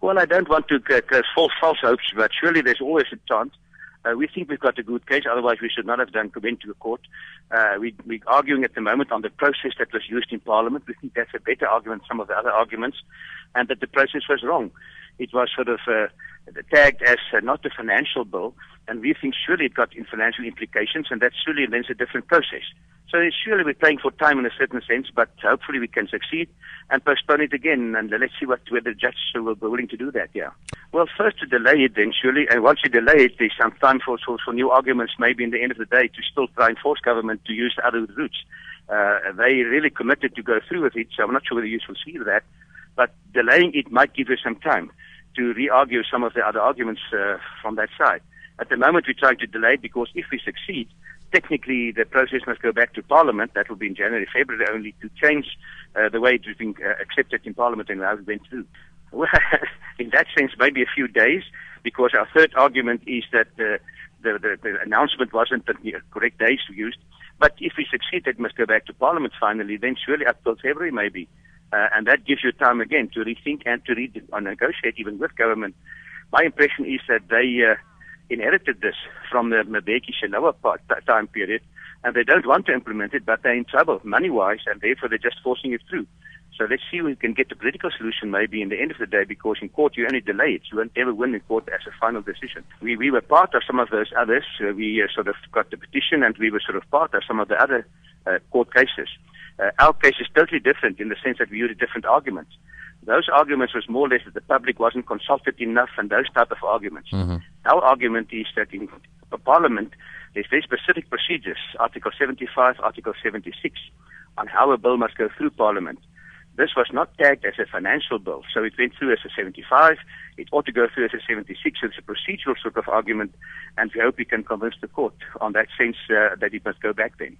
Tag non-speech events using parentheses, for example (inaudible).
Well, I don't want to uh, false, false hopes, but surely there's always a chance. Uh, we think we've got a good case, otherwise we should not have done went to the court. Uh, we, we're arguing at the moment on the process that was used in Parliament. We think that's a better argument than some of the other arguments, and that the process was wrong. It was sort of uh, tagged as uh, not a financial bill, and we think surely it got financial implications, and that surely then a different process. So surely we're playing for time in a certain sense, but hopefully we can succeed and postpone it again, and let's see what whether the judge will be willing to do that. Yeah. Well, first to delay it, then surely, and once you delay it, there's some time for for, for new arguments. Maybe in the end of the day, to still try and force government to use other routes. Uh, they really committed to go through with it, so I'm not sure whether you will see that. But delaying it might give you some time to re-argue some of the other arguments uh, from that side. At the moment, we're trying to delay because if we succeed, technically the process must go back to Parliament. That will be in January, February only to change uh, the way it has been uh, accepted in Parliament and how it went through. Well, (laughs) in that sense, maybe a few days, because our third argument is that uh, the, the, the announcement wasn't the correct days used. But if we succeed, it must go back to Parliament finally, then surely up till February maybe. Uh, and that gives you time again to rethink and to re- uh, negotiate even with government. My impression is that they uh, inherited this from the Mbeki Shilowa time period, and they don't want to implement it, but they're in trouble money-wise, and therefore they're just forcing it through. So let's see if we can get a political solution maybe in the end of the day because in court you only delay it. You won't ever win in court as a final decision. We, we were part of some of those others. Uh, we uh, sort of got the petition and we were sort of part of some of the other uh, court cases. Uh, our case is totally different in the sense that we used different arguments. Those arguments was more or less that the public wasn't consulted enough and those type of arguments. Mm-hmm. Our argument is that in Parliament, there's very specific procedures, Article 75, Article 76, on how a bill must go through Parliament. This was not tagged as a financial bill, so it went through as a 75. It ought to go through as a 76. So it's a procedural sort of argument, and we hope we can convince the court on that sense uh, that it must go back then.